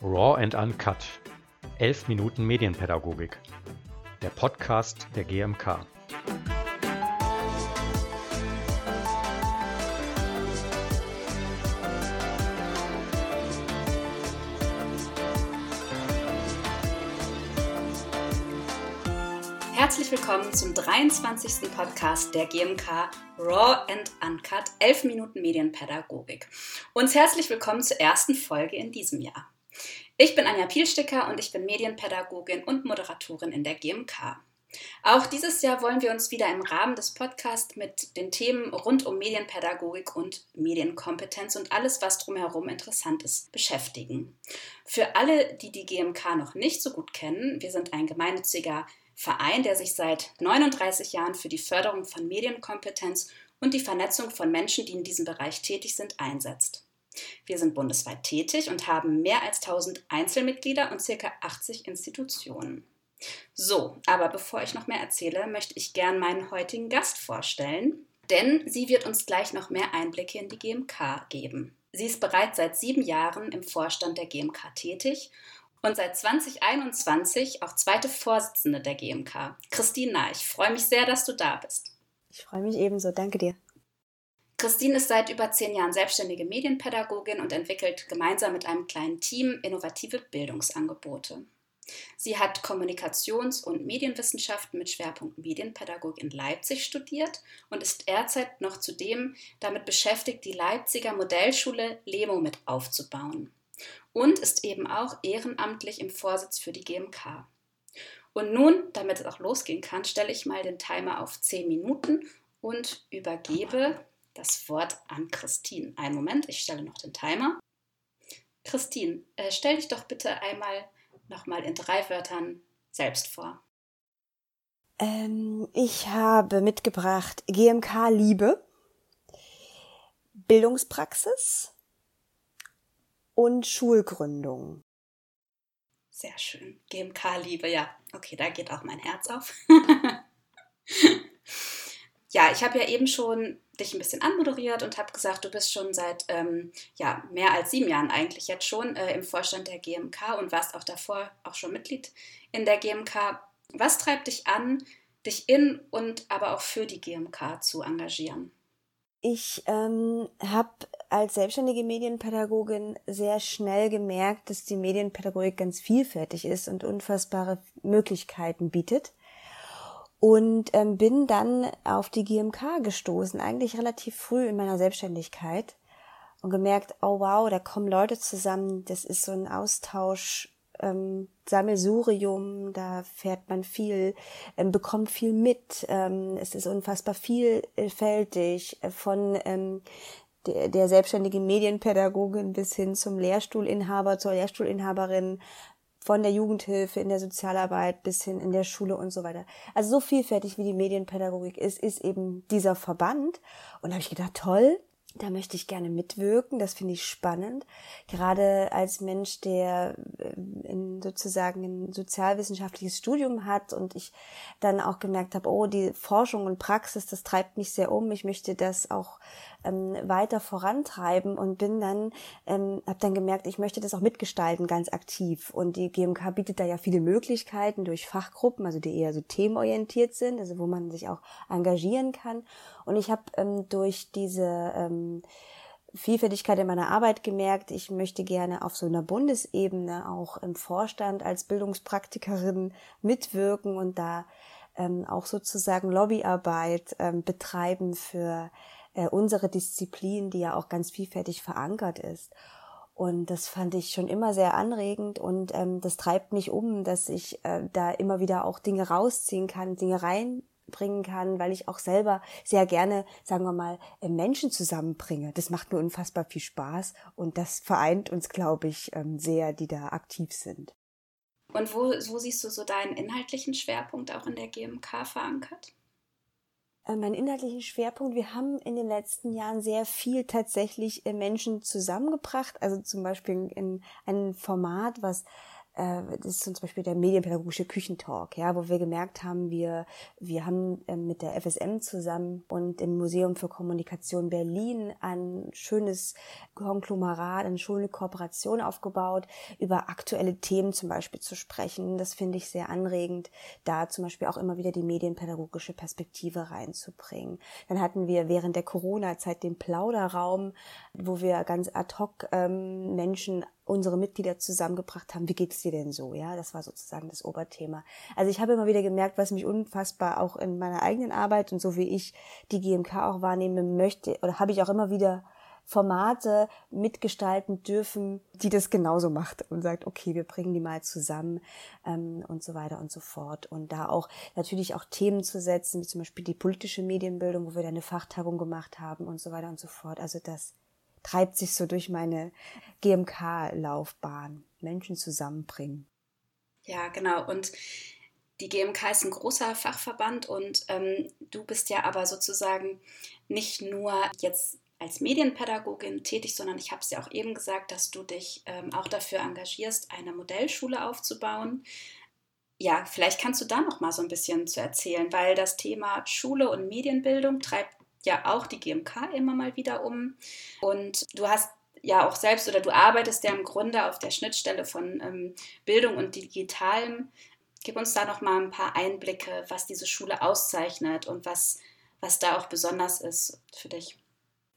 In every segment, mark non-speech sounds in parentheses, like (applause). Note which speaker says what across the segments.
Speaker 1: Raw and Uncut. 11 Minuten Medienpädagogik. Der Podcast der GMK.
Speaker 2: Herzlich willkommen zum 23. Podcast der GMK Raw and Uncut 11 Minuten Medienpädagogik. Und herzlich willkommen zur ersten Folge in diesem Jahr. Ich bin Anja Pielsticker und ich bin Medienpädagogin und Moderatorin in der GMK. Auch dieses Jahr wollen wir uns wieder im Rahmen des Podcasts mit den Themen rund um Medienpädagogik und Medienkompetenz und alles, was drumherum interessant ist, beschäftigen. Für alle, die die GMK noch nicht so gut kennen, wir sind ein gemeinnütziger Verein, der sich seit 39 Jahren für die Förderung von Medienkompetenz und die Vernetzung von Menschen, die in diesem Bereich tätig sind, einsetzt. Wir sind bundesweit tätig und haben mehr als 1000 Einzelmitglieder und ca. 80 Institutionen. So, aber bevor ich noch mehr erzähle, möchte ich gern meinen heutigen Gast vorstellen, denn sie wird uns gleich noch mehr Einblicke in die GMK geben. Sie ist bereits seit sieben Jahren im Vorstand der GMK tätig und seit 2021 auch zweite Vorsitzende der GMK. Christine, ich freue mich sehr, dass du da bist.
Speaker 3: Ich freue mich ebenso. Danke dir.
Speaker 2: Christine ist seit über zehn Jahren selbstständige Medienpädagogin und entwickelt gemeinsam mit einem kleinen Team innovative Bildungsangebote. Sie hat Kommunikations- und Medienwissenschaften mit Schwerpunkt Medienpädagogik in Leipzig studiert und ist derzeit noch zudem damit beschäftigt, die Leipziger Modellschule LEMO mit aufzubauen. Und ist eben auch ehrenamtlich im Vorsitz für die GMK. Und nun, damit es auch losgehen kann, stelle ich mal den Timer auf 10 Minuten und übergebe das Wort an Christine. Einen Moment, ich stelle noch den Timer. Christine, äh, stell dich doch bitte einmal nochmal in drei Wörtern selbst vor.
Speaker 3: Ähm, ich habe mitgebracht GMK Liebe, Bildungspraxis und Schulgründung.
Speaker 2: Sehr schön. GMK Liebe, ja. Okay, da geht auch mein Herz auf. (laughs) ja, ich habe ja eben schon dich ein bisschen anmoderiert und habe gesagt, du bist schon seit ähm, ja, mehr als sieben Jahren eigentlich jetzt schon äh, im Vorstand der GMK und warst auch davor auch schon Mitglied in der GMK. Was treibt dich an, dich in und aber auch für die GMK zu engagieren?
Speaker 3: Ich ähm, habe als selbstständige Medienpädagogin sehr schnell gemerkt, dass die Medienpädagogik ganz vielfältig ist und unfassbare Möglichkeiten bietet. Und ähm, bin dann auf die GMK gestoßen, eigentlich relativ früh in meiner Selbstständigkeit und gemerkt, oh wow, da kommen Leute zusammen, das ist so ein Austausch, ähm, Sammelsurium, da fährt man viel, ähm, bekommt viel mit, ähm, es ist unfassbar vielfältig äh, von ähm, der, der selbstständigen Medienpädagogin bis hin zum Lehrstuhlinhaber, zur Lehrstuhlinhaberin, von der Jugendhilfe in der Sozialarbeit bis hin in der Schule und so weiter. Also so vielfältig wie die Medienpädagogik ist, ist eben dieser Verband. Und da habe ich gedacht, toll, da möchte ich gerne mitwirken, das finde ich spannend. Gerade als Mensch, der äh, in sozusagen ein sozialwissenschaftliches Studium hat und ich dann auch gemerkt habe, oh, die Forschung und Praxis, das treibt mich sehr um. Ich möchte das auch ähm, weiter vorantreiben und bin dann, ähm, habe dann gemerkt, ich möchte das auch mitgestalten, ganz aktiv. Und die GMK bietet da ja viele Möglichkeiten durch Fachgruppen, also die eher so themenorientiert sind, also wo man sich auch engagieren kann. Und ich habe ähm, durch diese ähm, Vielfältigkeit in meiner Arbeit gemerkt, ich möchte gerne auf so einer Bundesebene auch im Vorstand als Bildungspraktikerin mitwirken und da ähm, auch sozusagen Lobbyarbeit ähm, betreiben für äh, unsere Disziplin, die ja auch ganz vielfältig verankert ist. Und das fand ich schon immer sehr anregend und ähm, das treibt mich um, dass ich äh, da immer wieder auch Dinge rausziehen kann, Dinge reinbringen kann, weil ich auch selber sehr gerne, sagen wir mal, äh, Menschen zusammenbringe. Das macht mir unfassbar viel Spaß und das vereint uns, glaube ich, ähm, sehr, die da aktiv sind.
Speaker 2: Und wo, wo siehst du so deinen inhaltlichen Schwerpunkt auch in der GMK verankert?
Speaker 3: Äh, mein inhaltlichen Schwerpunkt. Wir haben in den letzten Jahren sehr viel tatsächlich äh, Menschen zusammengebracht. Also zum Beispiel in ein Format, was das ist zum Beispiel der medienpädagogische Küchentalk, ja, wo wir gemerkt haben, wir, wir haben äh, mit der FSM zusammen und im Museum für Kommunikation Berlin ein schönes Konglomerat, eine schöne Kooperation aufgebaut, über aktuelle Themen zum Beispiel zu sprechen. Das finde ich sehr anregend, da zum Beispiel auch immer wieder die medienpädagogische Perspektive reinzubringen. Dann hatten wir während der Corona-Zeit den Plauderraum, wo wir ganz ad hoc ähm, Menschen unsere Mitglieder zusammengebracht haben, wie geht es dir denn so? Ja, das war sozusagen das Oberthema. Also ich habe immer wieder gemerkt, was mich unfassbar auch in meiner eigenen Arbeit und so wie ich die GMK auch wahrnehmen möchte, oder habe ich auch immer wieder Formate mitgestalten dürfen, die das genauso macht und sagt, okay, wir bringen die mal zusammen ähm, und so weiter und so fort. Und da auch natürlich auch Themen zu setzen, wie zum Beispiel die politische Medienbildung, wo wir dann eine Fachtagung gemacht haben und so weiter und so fort. Also das treibt sich so durch meine GMK-Laufbahn. Menschen zusammenbringen.
Speaker 2: Ja, genau. Und die GMK ist ein großer Fachverband und ähm, du bist ja aber sozusagen nicht nur jetzt als Medienpädagogin tätig, sondern ich habe es ja auch eben gesagt, dass du dich ähm, auch dafür engagierst, eine Modellschule aufzubauen. Ja, vielleicht kannst du da noch mal so ein bisschen zu erzählen, weil das Thema Schule und Medienbildung treibt ja auch die GMK immer mal wieder um. Und du hast ja auch selbst oder du arbeitest ja im Grunde auf der Schnittstelle von ähm, Bildung und Digitalem. Gib uns da noch mal ein paar Einblicke, was diese Schule auszeichnet und was, was da auch besonders ist für dich.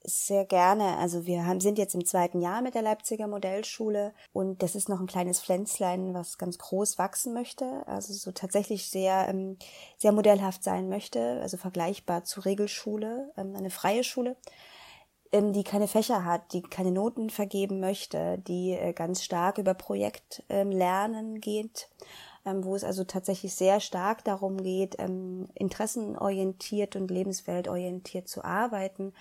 Speaker 3: Sehr gerne. Also wir haben, sind jetzt im zweiten Jahr mit der Leipziger Modellschule und das ist noch ein kleines Pflänzlein, was ganz groß wachsen möchte. Also so tatsächlich sehr, ähm, sehr modellhaft sein möchte, also vergleichbar zur Regelschule, ähm, eine freie Schule ähm, die keine Fächer hat, die keine Noten vergeben möchte, die äh, ganz stark über Projektlernen geht, wo es also tatsächlich sehr stark darum geht, interessenorientiert und lebensweltorientiert zu arbeiten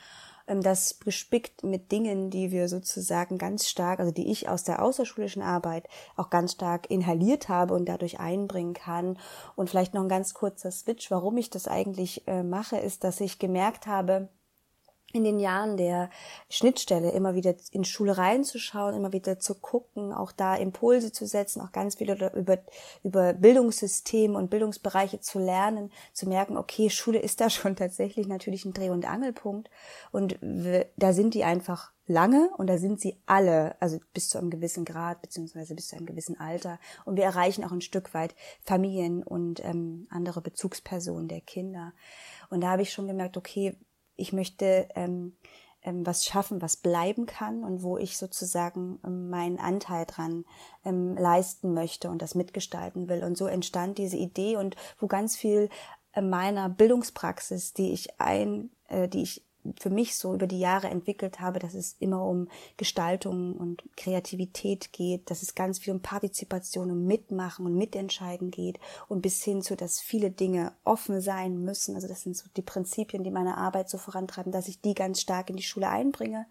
Speaker 3: ähm, das gespickt mit Dingen, die wir sozusagen ganz stark, also die ich aus der außerschulischen Arbeit auch ganz stark inhaliert habe und dadurch einbringen kann. Und vielleicht noch ein ganz kurzer Switch, warum ich das eigentlich äh, mache, ist, dass ich gemerkt habe, in den Jahren der Schnittstelle immer wieder in Schule reinzuschauen, immer wieder zu gucken, auch da Impulse zu setzen, auch ganz viel über, über Bildungssysteme und Bildungsbereiche zu lernen, zu merken, okay, Schule ist da (laughs) schon tatsächlich natürlich ein Dreh- und Angelpunkt und da sind die einfach lange und da sind sie alle, also bis zu einem gewissen Grad beziehungsweise bis zu einem gewissen Alter und wir erreichen auch ein Stück weit Familien und ähm, andere Bezugspersonen der Kinder. Und da habe ich schon gemerkt, okay, ich möchte ähm, ähm, was schaffen, was bleiben kann und wo ich sozusagen ähm, meinen Anteil dran ähm, leisten möchte und das mitgestalten will. Und so entstand diese Idee und wo ganz viel äh, meiner Bildungspraxis, die ich ein, äh, die ich für mich so über die Jahre entwickelt habe, dass es immer um Gestaltung und Kreativität geht, dass es ganz viel um Partizipation, um Mitmachen und Mitentscheiden geht und bis hin zu, dass viele Dinge offen sein müssen. Also das sind so die Prinzipien, die meine Arbeit so vorantreiben, dass ich die ganz stark in die Schule einbringe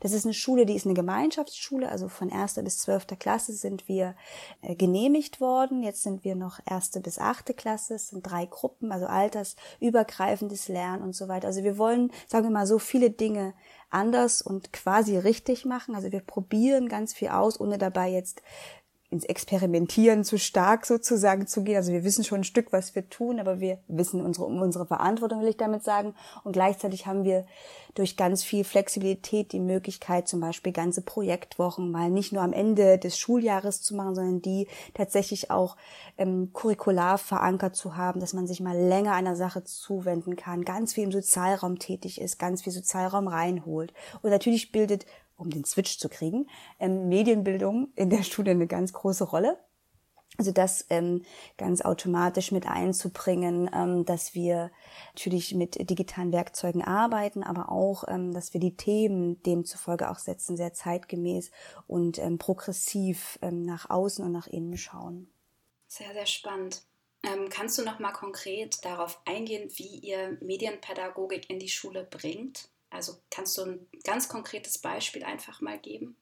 Speaker 3: das ist eine Schule, die ist eine Gemeinschaftsschule, also von erster bis zwölfter Klasse sind wir äh, genehmigt worden. Jetzt sind wir noch erste bis achte Klasse, es sind drei Gruppen, also altersübergreifendes Lernen und so weiter. Also wir wollen, sagen wir mal, so viele Dinge anders und quasi richtig machen. Also wir probieren ganz viel aus, ohne dabei jetzt ins Experimentieren zu stark sozusagen zu gehen. Also wir wissen schon ein Stück, was wir tun, aber wir wissen unsere, unsere Verantwortung, will ich damit sagen. Und gleichzeitig haben wir durch ganz viel Flexibilität die Möglichkeit, zum Beispiel ganze Projektwochen mal nicht nur am Ende des Schuljahres zu machen, sondern die tatsächlich auch ähm, curricular verankert zu haben, dass man sich mal länger einer Sache zuwenden kann, ganz viel im Sozialraum tätig ist, ganz viel Sozialraum reinholt. Und natürlich bildet um den Switch zu kriegen, ähm, Medienbildung in der Studie eine ganz große Rolle. Also das ähm, ganz automatisch mit einzubringen, ähm, dass wir natürlich mit digitalen Werkzeugen arbeiten, aber auch, ähm, dass wir die Themen demzufolge auch setzen, sehr zeitgemäß und ähm, progressiv ähm, nach außen und nach innen schauen.
Speaker 2: Sehr, sehr spannend. Ähm, kannst du noch mal konkret darauf eingehen, wie ihr Medienpädagogik in die Schule bringt? Also kannst du ein ganz konkretes Beispiel einfach mal geben?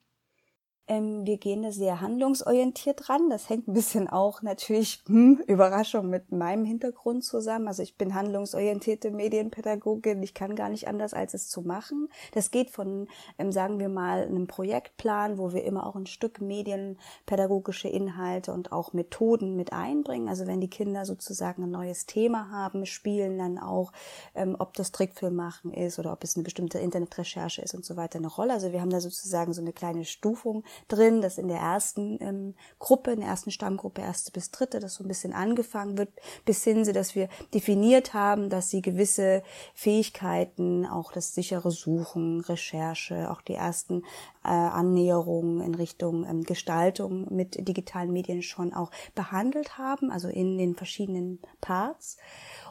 Speaker 3: Ähm, wir gehen da sehr handlungsorientiert ran. Das hängt ein bisschen auch natürlich, hm, Überraschung, mit meinem Hintergrund zusammen. Also ich bin handlungsorientierte Medienpädagogin. Ich kann gar nicht anders, als es zu machen. Das geht von, ähm, sagen wir mal, einem Projektplan, wo wir immer auch ein Stück medienpädagogische Inhalte und auch Methoden mit einbringen. Also wenn die Kinder sozusagen ein neues Thema haben, spielen dann auch, ähm, ob das Trickfilm machen ist oder ob es eine bestimmte Internetrecherche ist und so weiter eine Rolle. Also wir haben da sozusagen so eine kleine Stufung drin, dass in der ersten ähm, Gruppe, in der ersten Stammgruppe, erste bis dritte, das so ein bisschen angefangen wird, bis hin, dass wir definiert haben, dass sie gewisse Fähigkeiten, auch das sichere Suchen, Recherche, auch die ersten äh, Annäherungen in Richtung ähm, Gestaltung mit digitalen Medien schon auch behandelt haben, also in den verschiedenen Parts.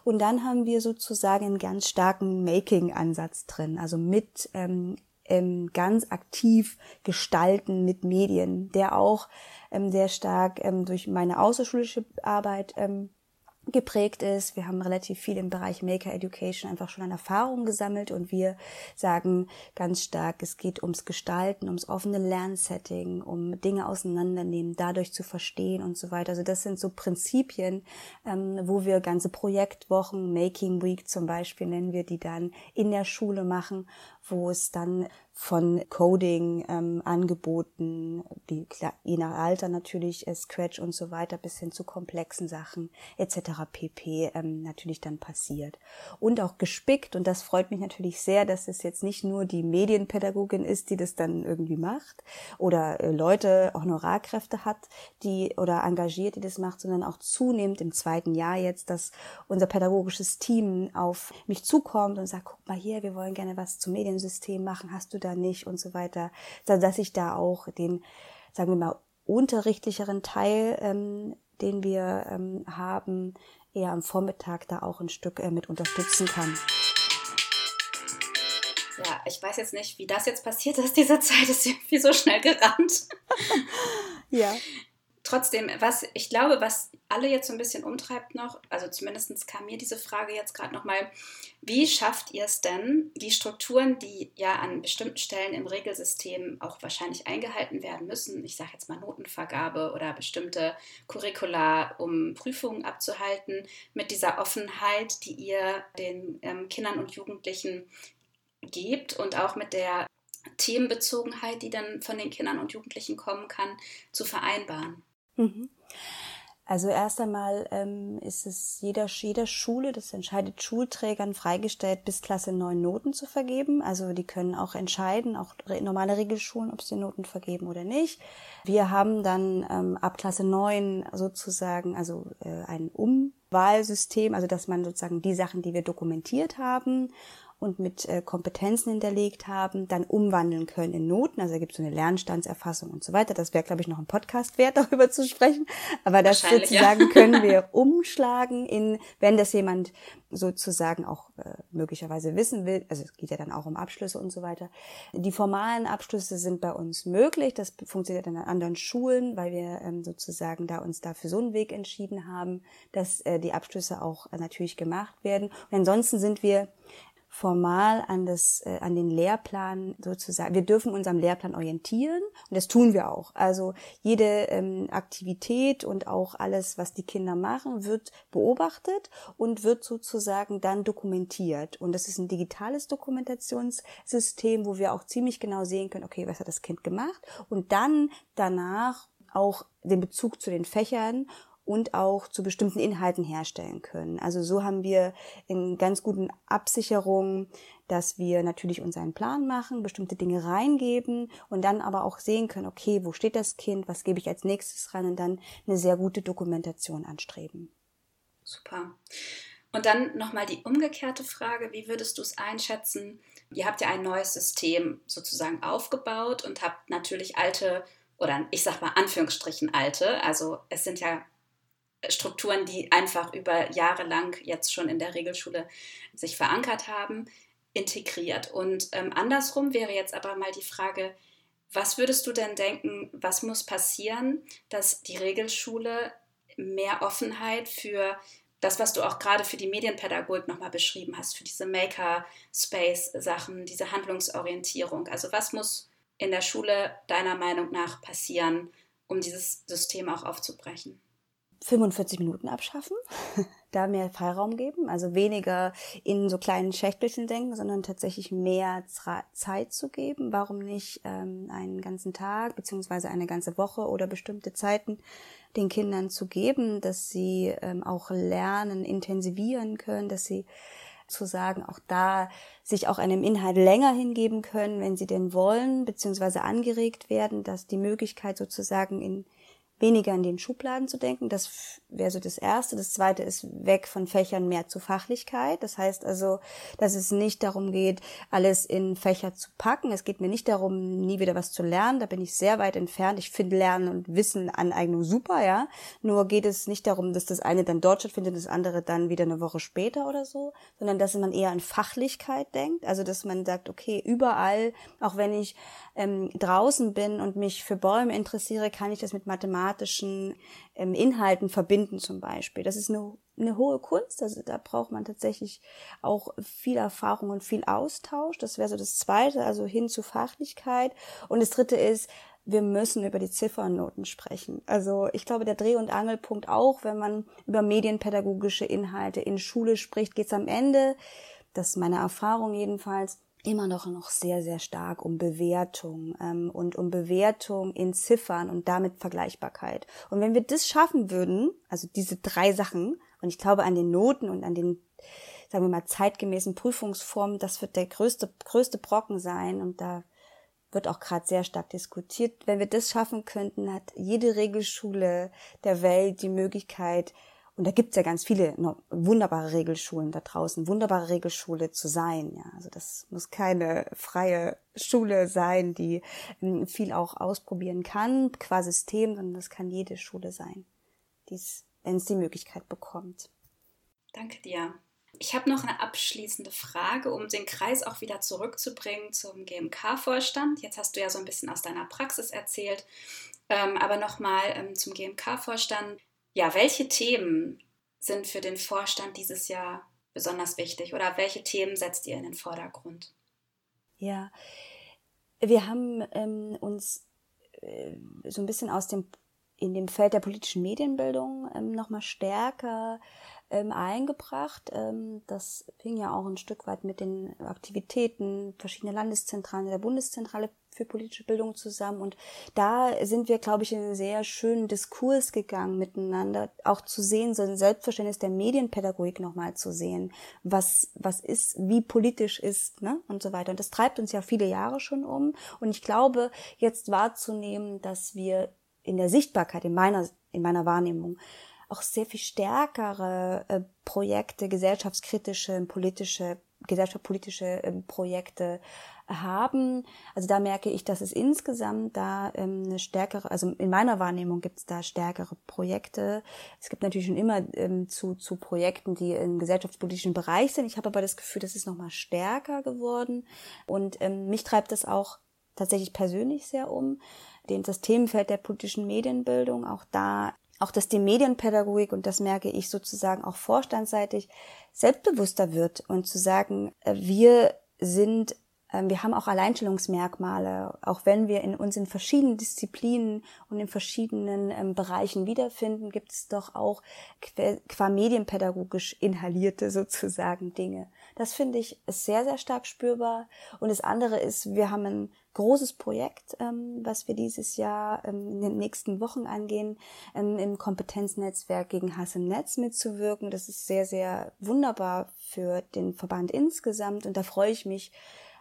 Speaker 3: Und dann haben wir sozusagen einen ganz starken Making-Ansatz drin, also mit ähm, ähm, ganz aktiv gestalten mit Medien, der auch ähm, sehr stark ähm, durch meine außerschulische Arbeit ähm, geprägt ist. Wir haben relativ viel im Bereich Maker Education einfach schon an Erfahrungen gesammelt und wir sagen ganz stark, es geht ums Gestalten, ums offene Lernsetting, um Dinge auseinandernehmen, dadurch zu verstehen und so weiter. Also das sind so Prinzipien, ähm, wo wir ganze Projektwochen, Making Week zum Beispiel nennen wir die dann in der Schule machen, wo es dann von Coding ähm, angeboten, die je nach Alter natürlich äh, Scratch und so weiter bis hin zu komplexen Sachen etc. pp. Ähm, natürlich dann passiert und auch gespickt und das freut mich natürlich sehr, dass es jetzt nicht nur die Medienpädagogin ist, die das dann irgendwie macht oder äh, Leute Honorarkräfte hat, die oder engagiert, die das macht, sondern auch zunehmend im zweiten Jahr jetzt, dass unser pädagogisches Team auf mich zukommt und sagt, guck mal hier, wir wollen gerne was zum Mediensystem machen, hast du da nicht und so weiter, dass ich da auch den, sagen wir mal, unterrichtlicheren Teil, ähm, den wir ähm, haben, eher am Vormittag da auch ein Stück äh, mit unterstützen kann.
Speaker 2: Ja, ich weiß jetzt nicht, wie das jetzt passiert ist. Diese Zeit ist irgendwie so schnell gerannt. (laughs)
Speaker 3: ja
Speaker 2: trotzdem, was ich glaube, was alle jetzt so ein bisschen umtreibt noch, also zumindest kam mir diese Frage jetzt gerade nochmal, wie schafft ihr es denn, die Strukturen, die ja an bestimmten Stellen im Regelsystem auch wahrscheinlich eingehalten werden müssen, ich sage jetzt mal Notenvergabe oder bestimmte Curricula, um Prüfungen abzuhalten, mit dieser Offenheit, die ihr den ähm, Kindern und Jugendlichen gebt und auch mit der Themenbezogenheit, die dann von den Kindern und Jugendlichen kommen kann, zu vereinbaren?
Speaker 3: Mhm. Also erst einmal ähm, ist es jeder, jeder Schule, das entscheidet Schulträgern freigestellt, bis Klasse 9 Noten zu vergeben. Also die können auch entscheiden, auch normale Regelschulen, ob sie Noten vergeben oder nicht. Wir haben dann ähm, ab Klasse 9 sozusagen also äh, ein Umwahlsystem, also dass man sozusagen die Sachen, die wir dokumentiert haben, und mit äh, Kompetenzen hinterlegt haben, dann umwandeln können in Noten. Also da gibt es so eine Lernstandserfassung und so weiter. Das wäre, glaube ich, noch ein Podcast wert, (laughs) darüber zu sprechen. Aber das sozusagen ja. (laughs) können wir umschlagen in, wenn das jemand sozusagen auch äh, möglicherweise wissen will, also es geht ja dann auch um Abschlüsse und so weiter. Die formalen Abschlüsse sind bei uns möglich. Das funktioniert dann an anderen Schulen, weil wir ähm, sozusagen da uns dafür so einen Weg entschieden haben, dass äh, die Abschlüsse auch äh, natürlich gemacht werden. Und ansonsten sind wir formal an das äh, an den Lehrplan sozusagen wir dürfen unserem Lehrplan orientieren und das tun wir auch. Also jede ähm, Aktivität und auch alles was die Kinder machen wird beobachtet und wird sozusagen dann dokumentiert. Und das ist ein digitales Dokumentationssystem wo wir auch ziemlich genau sehen können okay was hat das Kind gemacht? Und dann danach auch den Bezug zu den Fächern und auch zu bestimmten Inhalten herstellen können. Also so haben wir in ganz guten Absicherungen, dass wir natürlich unseren Plan machen, bestimmte Dinge reingeben und dann aber auch sehen können, okay, wo steht das Kind, was gebe ich als nächstes rein und dann eine sehr gute Dokumentation anstreben.
Speaker 2: Super. Und dann nochmal die umgekehrte Frage, wie würdest du es einschätzen? Ihr habt ja ein neues System sozusagen aufgebaut und habt natürlich alte oder ich sag mal Anführungsstrichen alte, also es sind ja Strukturen, die einfach über Jahre lang jetzt schon in der Regelschule sich verankert haben, integriert. Und ähm, andersrum wäre jetzt aber mal die Frage, was würdest du denn denken, was muss passieren, dass die Regelschule mehr Offenheit für das, was du auch gerade für die Medienpädagogik nochmal beschrieben hast, für diese Maker-Space-Sachen, diese Handlungsorientierung. Also was muss in der Schule deiner Meinung nach passieren, um dieses System auch aufzubrechen?
Speaker 3: 45 Minuten abschaffen, (laughs) da mehr Freiraum geben, also weniger in so kleinen Schächtelchen denken, sondern tatsächlich mehr Zeit zu geben. Warum nicht ähm, einen ganzen Tag beziehungsweise eine ganze Woche oder bestimmte Zeiten den Kindern zu geben, dass sie ähm, auch lernen, intensivieren können, dass sie zu sagen, auch da sich auch einem Inhalt länger hingeben können, wenn sie denn wollen, beziehungsweise angeregt werden, dass die Möglichkeit sozusagen in weniger in den Schubladen zu denken. Das wäre so das Erste. Das Zweite ist weg von Fächern mehr zu Fachlichkeit. Das heißt also, dass es nicht darum geht, alles in Fächer zu packen. Es geht mir nicht darum, nie wieder was zu lernen. Da bin ich sehr weit entfernt. Ich finde Lernen und Wissen Aneignung super, ja. Nur geht es nicht darum, dass das eine dann dort stattfindet, das andere dann wieder eine Woche später oder so, sondern dass man eher an Fachlichkeit denkt. Also, dass man sagt, okay, überall, auch wenn ich ähm, draußen bin und mich für Bäume interessiere, kann ich das mit mathematischen ähm, Inhalten verbinden zum Beispiel. Das ist eine, eine hohe Kunst, also da braucht man tatsächlich auch viel Erfahrung und viel Austausch. Das wäre so das Zweite, also hin zu Fachlichkeit. Und das Dritte ist, wir müssen über die Ziffernnoten sprechen. Also ich glaube, der Dreh- und Angelpunkt auch, wenn man über medienpädagogische Inhalte in Schule spricht, geht es am Ende, das ist meine Erfahrung jedenfalls, immer noch noch sehr, sehr stark um Bewertung ähm, und um Bewertung in Ziffern und damit Vergleichbarkeit. Und wenn wir das schaffen würden, also diese drei Sachen, und ich glaube an den Noten und an den, sagen wir mal, zeitgemäßen Prüfungsformen, das wird der größte, größte Brocken sein und da wird auch gerade sehr stark diskutiert. Wenn wir das schaffen könnten, hat jede Regelschule der Welt die Möglichkeit, und da gibt's ja ganz viele wunderbare Regelschulen da draußen, wunderbare Regelschule zu sein. Ja, also das muss keine freie Schule sein, die ähm, viel auch ausprobieren kann, qua System, sondern das kann jede Schule sein, wenn es die Möglichkeit bekommt.
Speaker 2: Danke dir. Ich habe noch eine abschließende Frage, um den Kreis auch wieder zurückzubringen zum GMK-Vorstand. Jetzt hast du ja so ein bisschen aus deiner Praxis erzählt, ähm, aber nochmal ähm, zum GMK-Vorstand. Ja, welche Themen sind für den Vorstand dieses Jahr besonders wichtig oder welche Themen setzt ihr in den Vordergrund?
Speaker 3: Ja, wir haben ähm, uns äh, so ein bisschen aus dem in dem Feld der politischen Medienbildung ähm, nochmal stärker ähm, eingebracht. Ähm, das fing ja auch ein Stück weit mit den Aktivitäten verschiedener Landeszentralen der Bundeszentrale für politische Bildung zusammen. Und da sind wir, glaube ich, in einen sehr schönen Diskurs gegangen miteinander, auch zu sehen, so ein Selbstverständnis der Medienpädagogik nochmal zu sehen, was, was ist, wie politisch ist, ne, und so weiter. Und das treibt uns ja viele Jahre schon um. Und ich glaube, jetzt wahrzunehmen, dass wir in der Sichtbarkeit, in meiner, in meiner Wahrnehmung, auch sehr viel stärkere äh, Projekte, gesellschaftskritische, politische, gesellschaftspolitische äh, Projekte haben. Also da merke ich, dass es insgesamt da ähm, eine stärkere, also in meiner Wahrnehmung gibt es da stärkere Projekte. Es gibt natürlich schon immer ähm, zu, zu Projekten, die im gesellschaftspolitischen Bereich sind. Ich habe aber das Gefühl, das ist nochmal stärker geworden. Und ähm, mich treibt das auch tatsächlich persönlich sehr um. Das Themenfeld der politischen Medienbildung, auch da auch dass die Medienpädagogik, und das merke ich sozusagen auch vorstandsseitig, selbstbewusster wird und zu sagen, äh, wir sind ähm, wir haben auch Alleinstellungsmerkmale, auch wenn wir in uns in verschiedenen Disziplinen und in verschiedenen ähm, Bereichen wiederfinden, gibt es doch auch qua medienpädagogisch inhalierte sozusagen Dinge. Das finde ich sehr, sehr stark spürbar. Und das andere ist, wir haben ein großes Projekt, ähm, was wir dieses Jahr ähm, in den nächsten Wochen angehen, ähm, im Kompetenznetzwerk gegen Hass im Netz mitzuwirken. Das ist sehr, sehr wunderbar für den Verband insgesamt. Und da freue ich mich,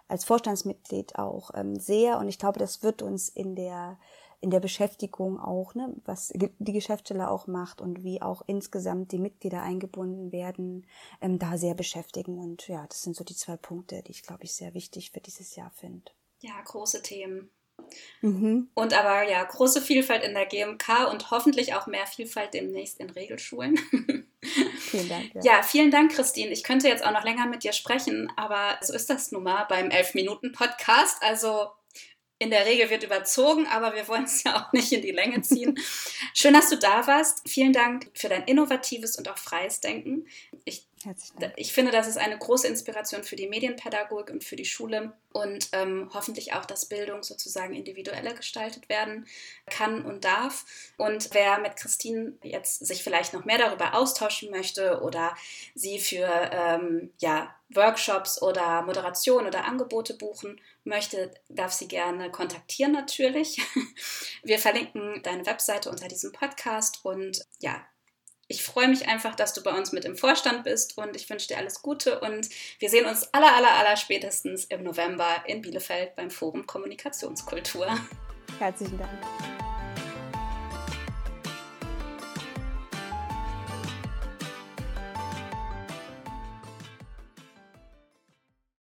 Speaker 3: als Vorstandsmitglied auch ähm, sehr. Und ich glaube, das wird uns in der in der Beschäftigung auch, ne, was die Geschäftsstelle auch macht und wie auch insgesamt die Mitglieder eingebunden werden, ähm, da sehr beschäftigen. Und ja, das sind so die zwei Punkte, die ich, glaube ich, sehr wichtig für dieses Jahr finde.
Speaker 2: Ja, große Themen. Mhm. Und aber ja, große Vielfalt in der GMK und hoffentlich auch mehr Vielfalt demnächst in Regelschulen. (laughs) Vielen Dank. Ja. ja. vielen Dank, Christine. Ich könnte jetzt auch noch länger mit dir sprechen, aber so ist das nun mal beim 11-Minuten-Podcast. Also in der Regel wird überzogen, aber wir wollen es ja auch nicht in die Länge ziehen. (laughs) Schön, dass du da warst. Vielen Dank für dein innovatives und auch freies Denken. Ich. Ich finde, das ist eine große Inspiration für die Medienpädagogik und für die Schule und ähm, hoffentlich auch, dass Bildung sozusagen individueller gestaltet werden kann und darf. Und wer mit Christine jetzt sich vielleicht noch mehr darüber austauschen möchte oder sie für ähm, ja, Workshops oder Moderation oder Angebote buchen möchte, darf sie gerne kontaktieren natürlich. (laughs) Wir verlinken deine Webseite unter diesem Podcast und ja, ich freue mich einfach, dass du bei uns mit im Vorstand bist und ich wünsche dir alles Gute und wir sehen uns aller, aller, aller spätestens im November in Bielefeld beim Forum Kommunikationskultur.
Speaker 3: Herzlichen Dank.